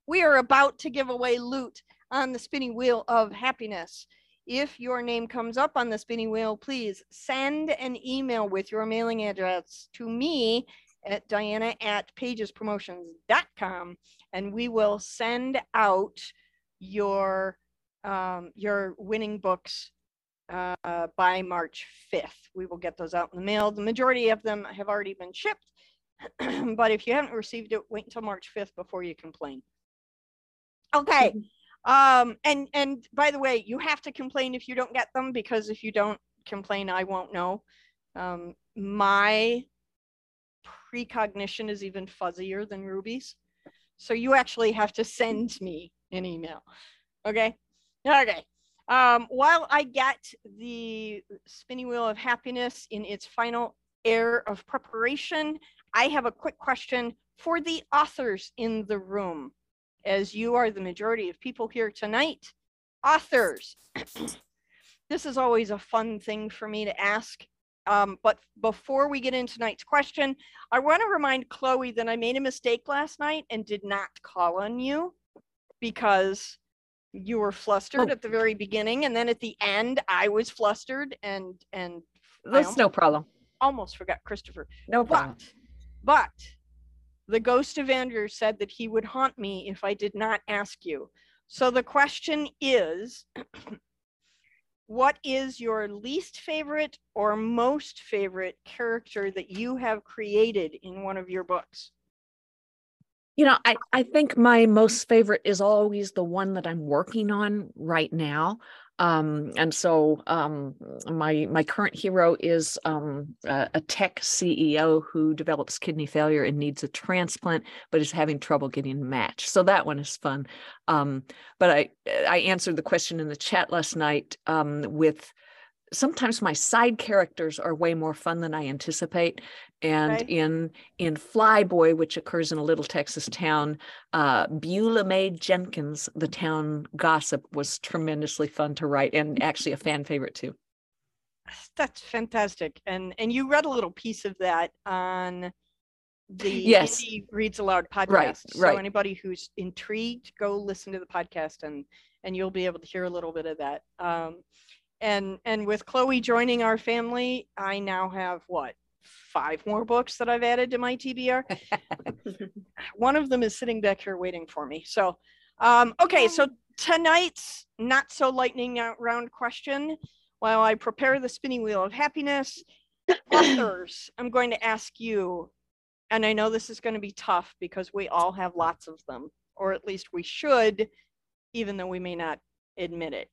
We are about to give away loot on the spinning wheel of happiness. If your name comes up on the spinning wheel, please send an email with your mailing address to me at diana at pagespromotions.com and we will send out your um, your winning books uh, by March 5th. We will get those out in the mail. The majority of them have already been shipped, but if you haven't received it, wait until March 5th before you complain. Okay. Um, and and by the way, you have to complain if you don't get them because if you don't complain, I won't know. Um, my precognition is even fuzzier than Ruby's, so you actually have to send me an email. Okay. Okay. Um, while I get the spinning wheel of happiness in its final air of preparation, I have a quick question for the authors in the room. As you are the majority of people here tonight, authors. this is always a fun thing for me to ask. Um, but before we get into tonight's question, I want to remind Chloe that I made a mistake last night and did not call on you because you were flustered Oh. at the very beginning and then at the end i was flustered and and That's no problem. almost forgot kristoffer No problem. but but the ghost of andrew said that he would haunt me if i did not ask you so the question is what is your least favorite or most favorite character that you have created in one of your books You know, I, I think my most favorite is always the one that I'm working on right now. Um, and so um, my my current hero is um, a, a tech CEO who develops kidney failure and needs a transplant, but is having trouble getting a match. So that one is fun. Um, but I I answered the question in the chat last night um, with sometimes my side characters are way more fun than I anticipate. And Okay. in in Flyboy, which occurs in a little Texas town, uh, Beulah Mae Jenkins, the town gossip, was tremendously fun to write and actually a fan favorite too. that's fantastic and and you read a little piece of that on the Yes. Indie reads aloud podcast Right, so right. anybody who's intrigued go listen to the podcast and and you'll be able to hear a little bit of that um and and with chloe joining our family i now have what five more books that i've added to my tbr one of them is sitting back here waiting for me. So um okay so tonight's not so lightning round question. While I prepare the spinning wheel of happiness, authors, I'm going to ask you, and I know this is going to be tough because we all have lots of them, or at least we should even though we may not admit it.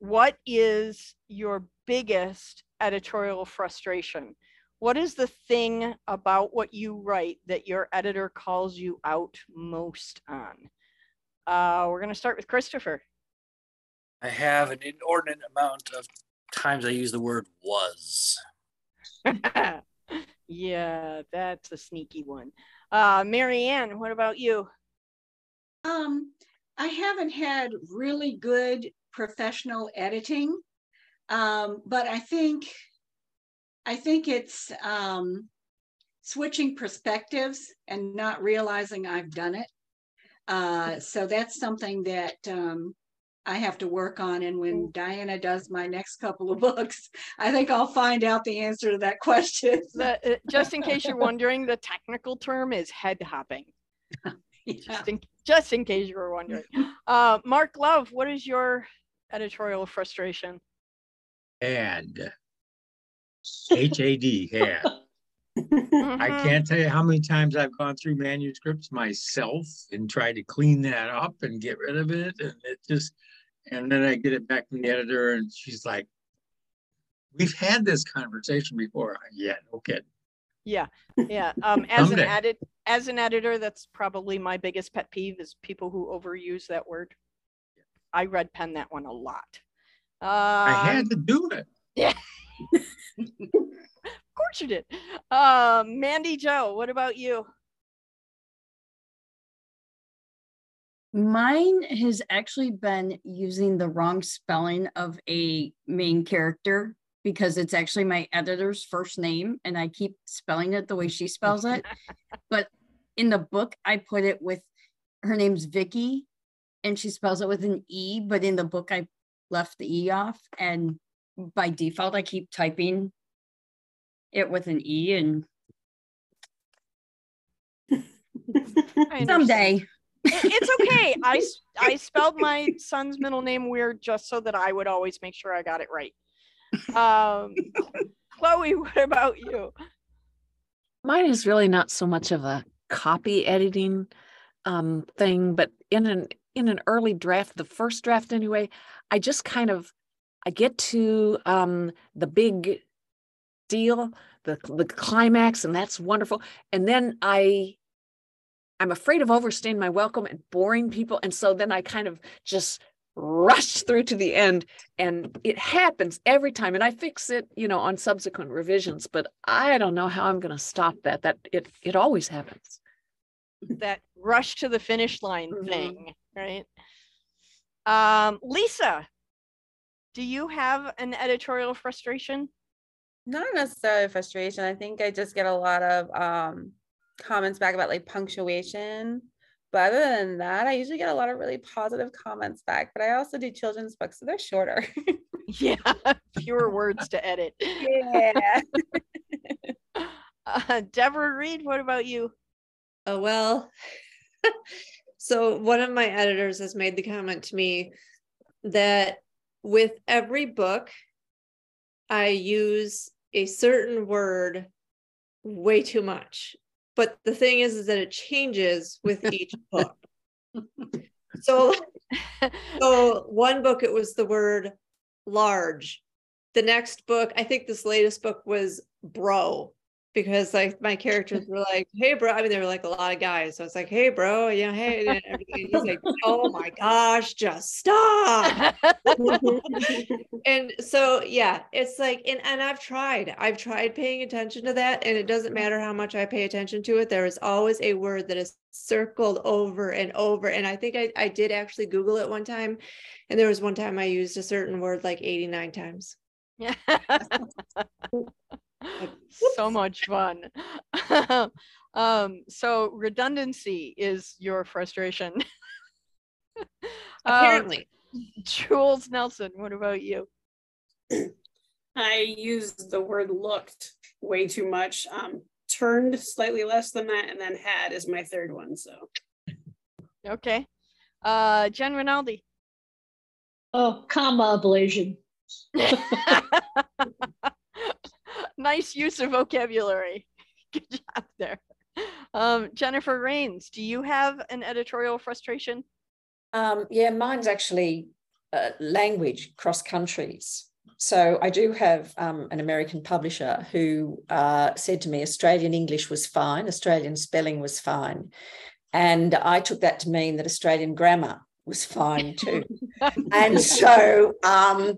What is your biggest editorial frustration? What is the thing about what you write that your editor calls you out most on? Uh, we're going to start with Kristoffer. I have an inordinate amount of times I use the word was. yeah, that's a sneaky one. Uh, Marianne, what about you? Um, I haven't had really good professional editing, um, but I think I think it's um, switching perspectives and not realizing I've done it. Uh, so that's something that um, I have to work on. And when Diana does my next couple of books, I think I'll find out the answer to that question. The, uh, just in case you're wondering, the technical term is head hopping. Yeah. Just in, just in case you were wondering. Uh, Mark Love, what is your editorial frustration? Had. H A D, had. I Mhm. can't tell you how many times I've gone through manuscripts myself and tried to clean that up and get rid of it. And it just, and then I get it back from the editor and she's like, we've had this conversation before. Yeah, no kidding. Yeah, yeah. Um, as an Someday. edit, as an editor, that's probably my biggest pet peeve is people who overuse that word. I red pen that one a lot. I Um, had to do it. Yeah. of course you did. Um, Mandy Joe, what about you? Mine has actually been using the wrong spelling of a main character because it's actually my editor's first name and I keep spelling it the way she spells it. but in the book, I put it with her name's Vicky and she spells it with an E, but in the book, I left the E off. And by default, I keep typing it with an E and someday. It's okay. I, I spelled my son's middle name weird just so that I would always make sure I got it right. Um, Chloe, what about you? Mine is really not so much of a copy editing um, thing, but in an in an early draft, the first draft anyway, I just kind of I get to um, the big deal, the the climax, and that's wonderful. And then I I'm afraid of overstaying my welcome and boring people, and so then I kind of just rush through to the end and it happens every time and i fix it you know on subsequent revisions but i don't know how i'm going to stop that that it it always happens That rush to the finish line Mhm. thing, right? Um, Lisa, do you have an editorial frustration? not necessarily frustration. I think I just get a lot of um comments back about like punctuation. But other than that, I usually get a lot of really positive comments back. But I also do children's books, so they're shorter. Yeah, fewer words to edit. yeah. Uh, Deborah Reed, what about you? Oh, well. so one of my editors has made the comment to me that with every book, I use a certain word way too much. But the thing is, is that it changes with each book. So, so one book it was the word large. The next book, I think this latest book was bro because like my characters were like, "Hey, bro." I mean, they were like a lot of guys, so it's like, "Hey, bro," yeah, hey, and everything. He's like, "Oh my gosh, just stop!" and so yeah, it's like, and and I've tried, I've tried paying attention to that, and it doesn't matter how much I pay attention to it. There is always a word that is circled over and over, and I think I I did actually Google it one time, and there was one time I used a certain word like eighty nine times. Yeah. so much fun. um, so redundancy is your frustration. Um, Apparently. Jules Nelson, what about you? I used the word looked way too much. Um, turned slightly less than that, and then had is my third one. So Okay. Uh, Jen Rinaldi. Oh, comma ablation. Nice use of vocabulary. Good job there. Um, Jennifer Rains, do you have an editorial frustration? Um, yeah, mine's actually uh, language cross countries. So I do have um, an American publisher who uh, said to me Australian English was fine, Australian spelling was fine. And I took that to mean that Australian grammar was fine too. and so um,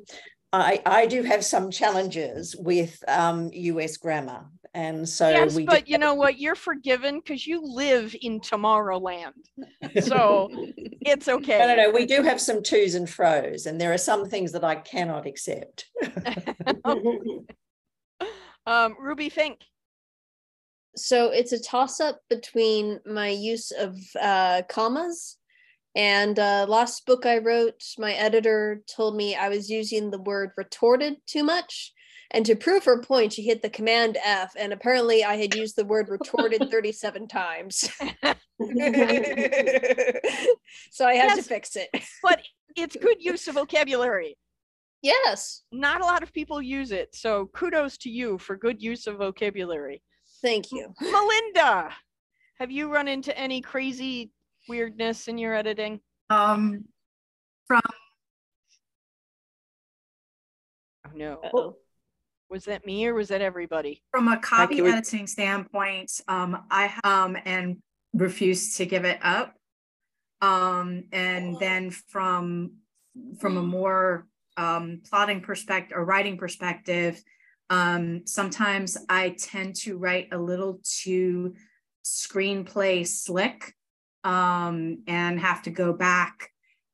I, I do have some challenges with um, US grammar. And so yes, we but you know what? You're forgiven because you live in Tomorrowland, so it's okay. No, no, no. We do have some twos and fro's, and there are some things that I cannot accept. um, Ruby Fink. So it's a toss up between my use of uh, commas and uh, last book I wrote, my editor told me I was using the word retorted too much. And to prove her point, she hit the command F, and apparently I had used the word retorted 37 times. so I had Yes, to fix it. But it's good use of vocabulary. Yes. Not a lot of people use it, so kudos to you for good use of vocabulary. Thank you. Melinda, have you run into any crazy weirdness in your editing? Um, from Oh, no. Uh-oh. Was that me or was that everybody? from a copy can we- editing standpoint, um, I um and refused to give it up. Um, and then from from a more um plotting perspective or writing perspective, um, sometimes I tend to write a little too screenplay slick um, and have to go back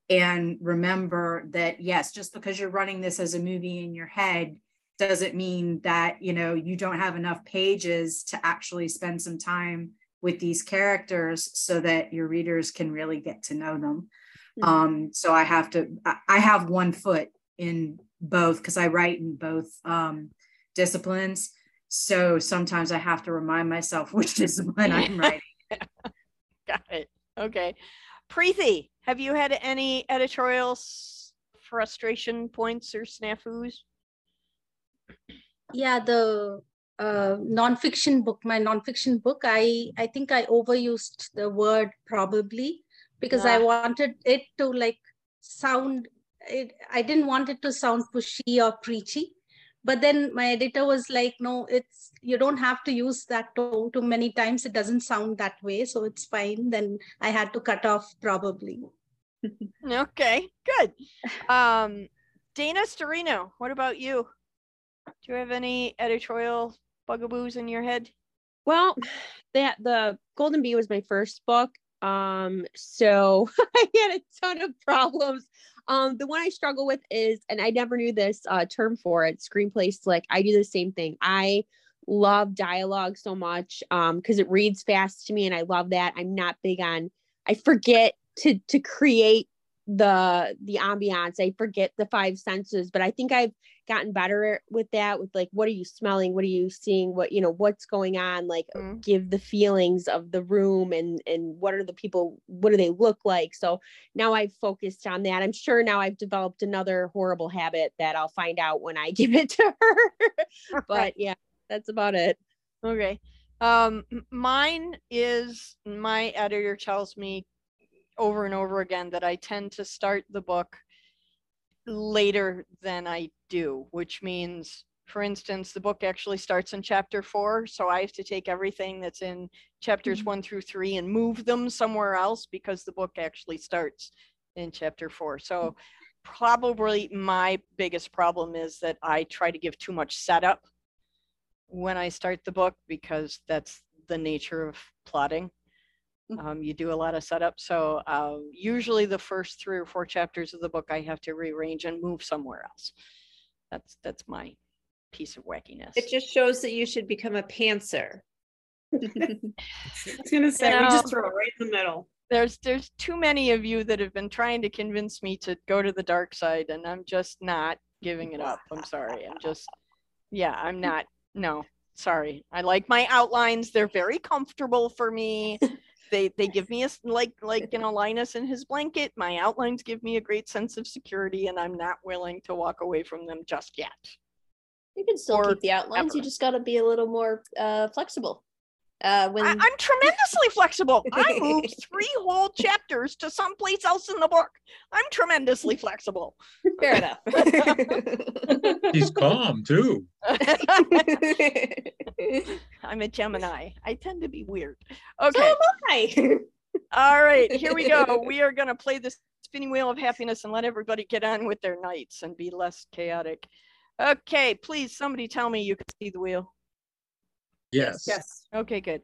and remember that yes, just because you're running this as a movie in your head doesn't mean that you know you don't have enough pages to actually spend some time with these characters so that your readers can really get to know them. Um, so I have to I- I have one foot in both because I write in both um, disciplines. So sometimes I have to remind myself which discipline I'm writing. Got it. Okay. Preeti, have you had any editorial s- frustration points or snafus? yeah the uh, nonfiction book my nonfiction book i i think i overused the word probably because i wanted it to like sound it, i didn't want it to sound pushy or preachy but then my editor was like no it's you don't have to use that tone too many times it doesn't sound that way so it's fine then i had to cut off probably Okay, good. Um, Dana Storino, what about you? Do you have any editorial bugaboos in your head? Well, that the Golden Bee was my first book. Um, so I had a ton of problems. Um, the one I struggle with is, and I never knew this uh, term for it, screenplay slick. I do the same thing. I love dialogue so much um because it reads fast to me and I love that. I'm not big on I forget to to create the the ambiance. I forget the five senses, but I think I've gotten better with that with like what are you smelling, what are you seeing, what you know, what's going on, like give the feelings of the room and and what are the people, what do they look like? So now I've focused on that. I'm sure now I've developed another horrible habit that I'll find out when I give it to her. but yeah, that's about it. Okay. Um, mine is my editor tells me over and over again that I tend to start the book later than I do, which means, for instance, the book actually starts in chapter four. So I have to take everything that's in chapters mm-hmm. one through three and move them somewhere else because the book actually starts in chapter four. So probably my biggest problem is that I try to give too much setup when I start the book because that's the nature of plotting. Um, you do a lot of setup. So um, usually the first three or four chapters of the book I have to rearrange and move somewhere else. That's that's my piece of wackiness. It just shows that you should become a pantser. I was gonna say we just throw it right in the middle. There's there's too many of you that have been trying to convince me to go to the dark side, and I'm just not giving it up. I'm sorry. I'm just yeah, I'm not. No, sorry. I like my outlines. They're very comfortable for me. They they give me a like like you know Linus in his blanket. My outlines give me a great sense of security, and I'm not willing to walk away from them just yet. You can still Or keep the outlines. You just got to be a little more uh, flexible. Uh, when I, I'm tremendously flexible. I moved three whole chapters to someplace else in the book. I'm tremendously flexible. Fair enough. She's calm too. I'm a Gemini. I tend to be weird. Okay. am I. All right, here we go. We are going to play the spinning wheel of happiness and let everybody get on with their nights and be less chaotic. Okay, please, somebody tell me you can see the wheel. Yes. Yes. Okay, good.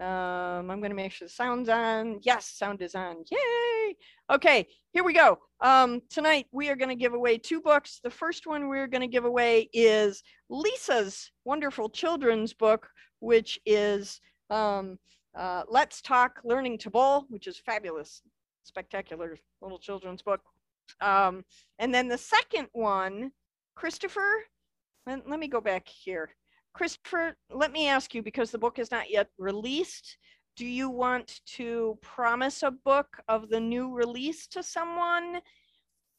Um, I'm going to make sure the sound's on. Yes, sound is on. Yay! Okay, here we go. Um, tonight we are going to give away two books. The first one we're going to give away is Lisa's wonderful children's book, which is um, uh, Let's Talk Learning to Bowl, which is fabulous, spectacular little children's book. Um, and then the second one, Kristoffer, let, let me go back here. Kristoffer, let me ask you because the book is not yet released. Do you want to promise a book of the new release to someone?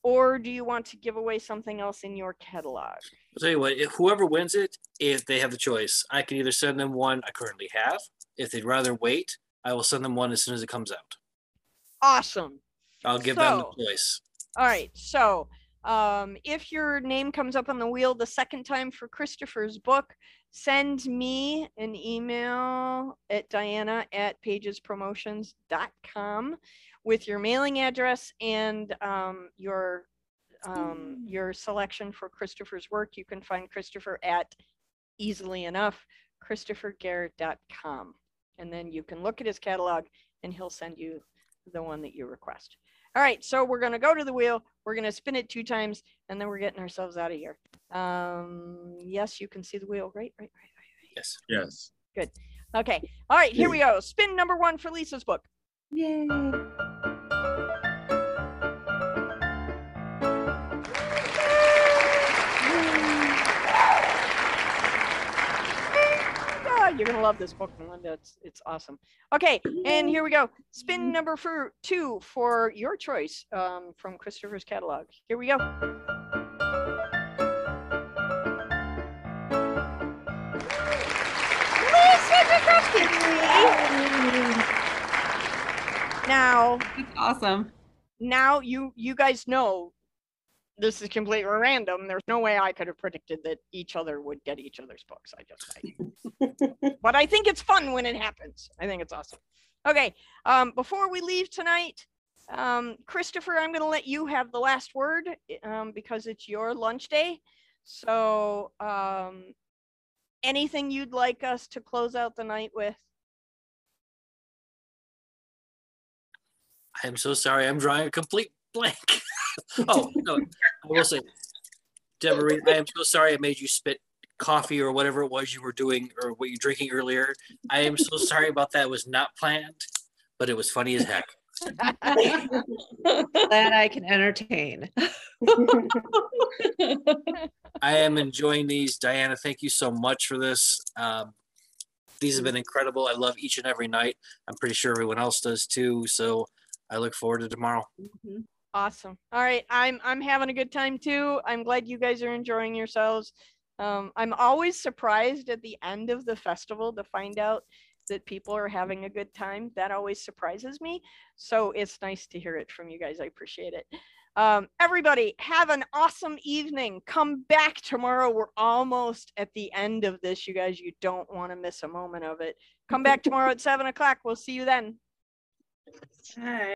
Or do you want to give away something else in your catalog? I'll tell you what, if whoever wins it, if they have the choice, I can either send them one I currently have. If they'd rather wait, I will send them one as soon as it comes out. Awesome. I'll give them the choice. All right. So um, if your name comes up on the wheel the second time for Kristoffer's book, send me an email at diana at pagespromotions.com with your mailing address and um, your um, your selection for Kristoffer's work. You can find Kristoffer at easily enough, kristoffergair.com. And then you can look at his catalog and he'll send you the one that you request. All right, so we're gonna go to the wheel. We're gonna spin it two times, and then we're getting ourselves out of here. Um, yes, you can see the wheel, right? Right, right, right. Yes. Yes. Good. Okay. All right, here we go. Spin number one for Lisa's book. Yay. You're gonna love this book, Melinda. It's it's awesome. Okay, and here we go. Spin number for two for your choice um, from Kristoffer's catalog. Here we go. Now, That's awesome. now you you guys know this is completely random. There's no way I could have predicted that each other would get each other's books. I just, I, but I think it's fun when it happens. I think it's awesome. Okay, um, before we leave tonight, um, Kristoffer, I'm going to let you have the last word um, because it's your lunch day. So, um, anything you'd like us to close out the night with? I am so sorry. I'm drawing a complete blank. oh, no. I will say, Deborah, I am so sorry I made you spit coffee or whatever it was you were doing or what you're drinking earlier. I am so sorry about that. It was not planned, but it was funny as heck. Glad I can entertain. I am enjoying these. Diana, thank you so much for this. Um, these have been incredible. I love each and every night. I'm pretty sure everyone else does too. So I look forward to tomorrow. Awesome. All right, I'm I'm having a good time too. I'm glad you guys are enjoying yourselves. Um, I'm always surprised at the end of the festival to find out that people are having a good time. That always surprises me. So it's nice to hear it from you guys. I appreciate it. Um, everybody, have an awesome evening. Come back tomorrow. We're almost at the end of this, you guys. You don't want to miss a moment of it. Come back tomorrow at seven o'clock. We'll see you then. Hi.